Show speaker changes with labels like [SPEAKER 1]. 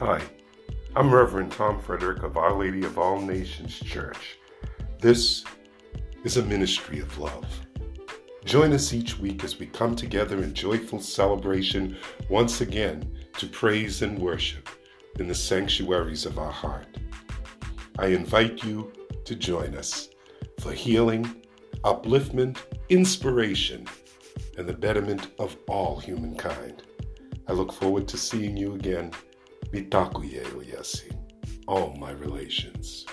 [SPEAKER 1] Hi, I'm Reverend Tom Frederick of Our Lady of All Nations Church. This is a ministry of love. Join us each week as we come together in joyful celebration once again to praise and worship in the sanctuaries of our heart. I invite you to join us for healing, upliftment, inspiration, and the betterment of all humankind. I look forward to seeing you again. Mitakuye Oyasin. All my relations.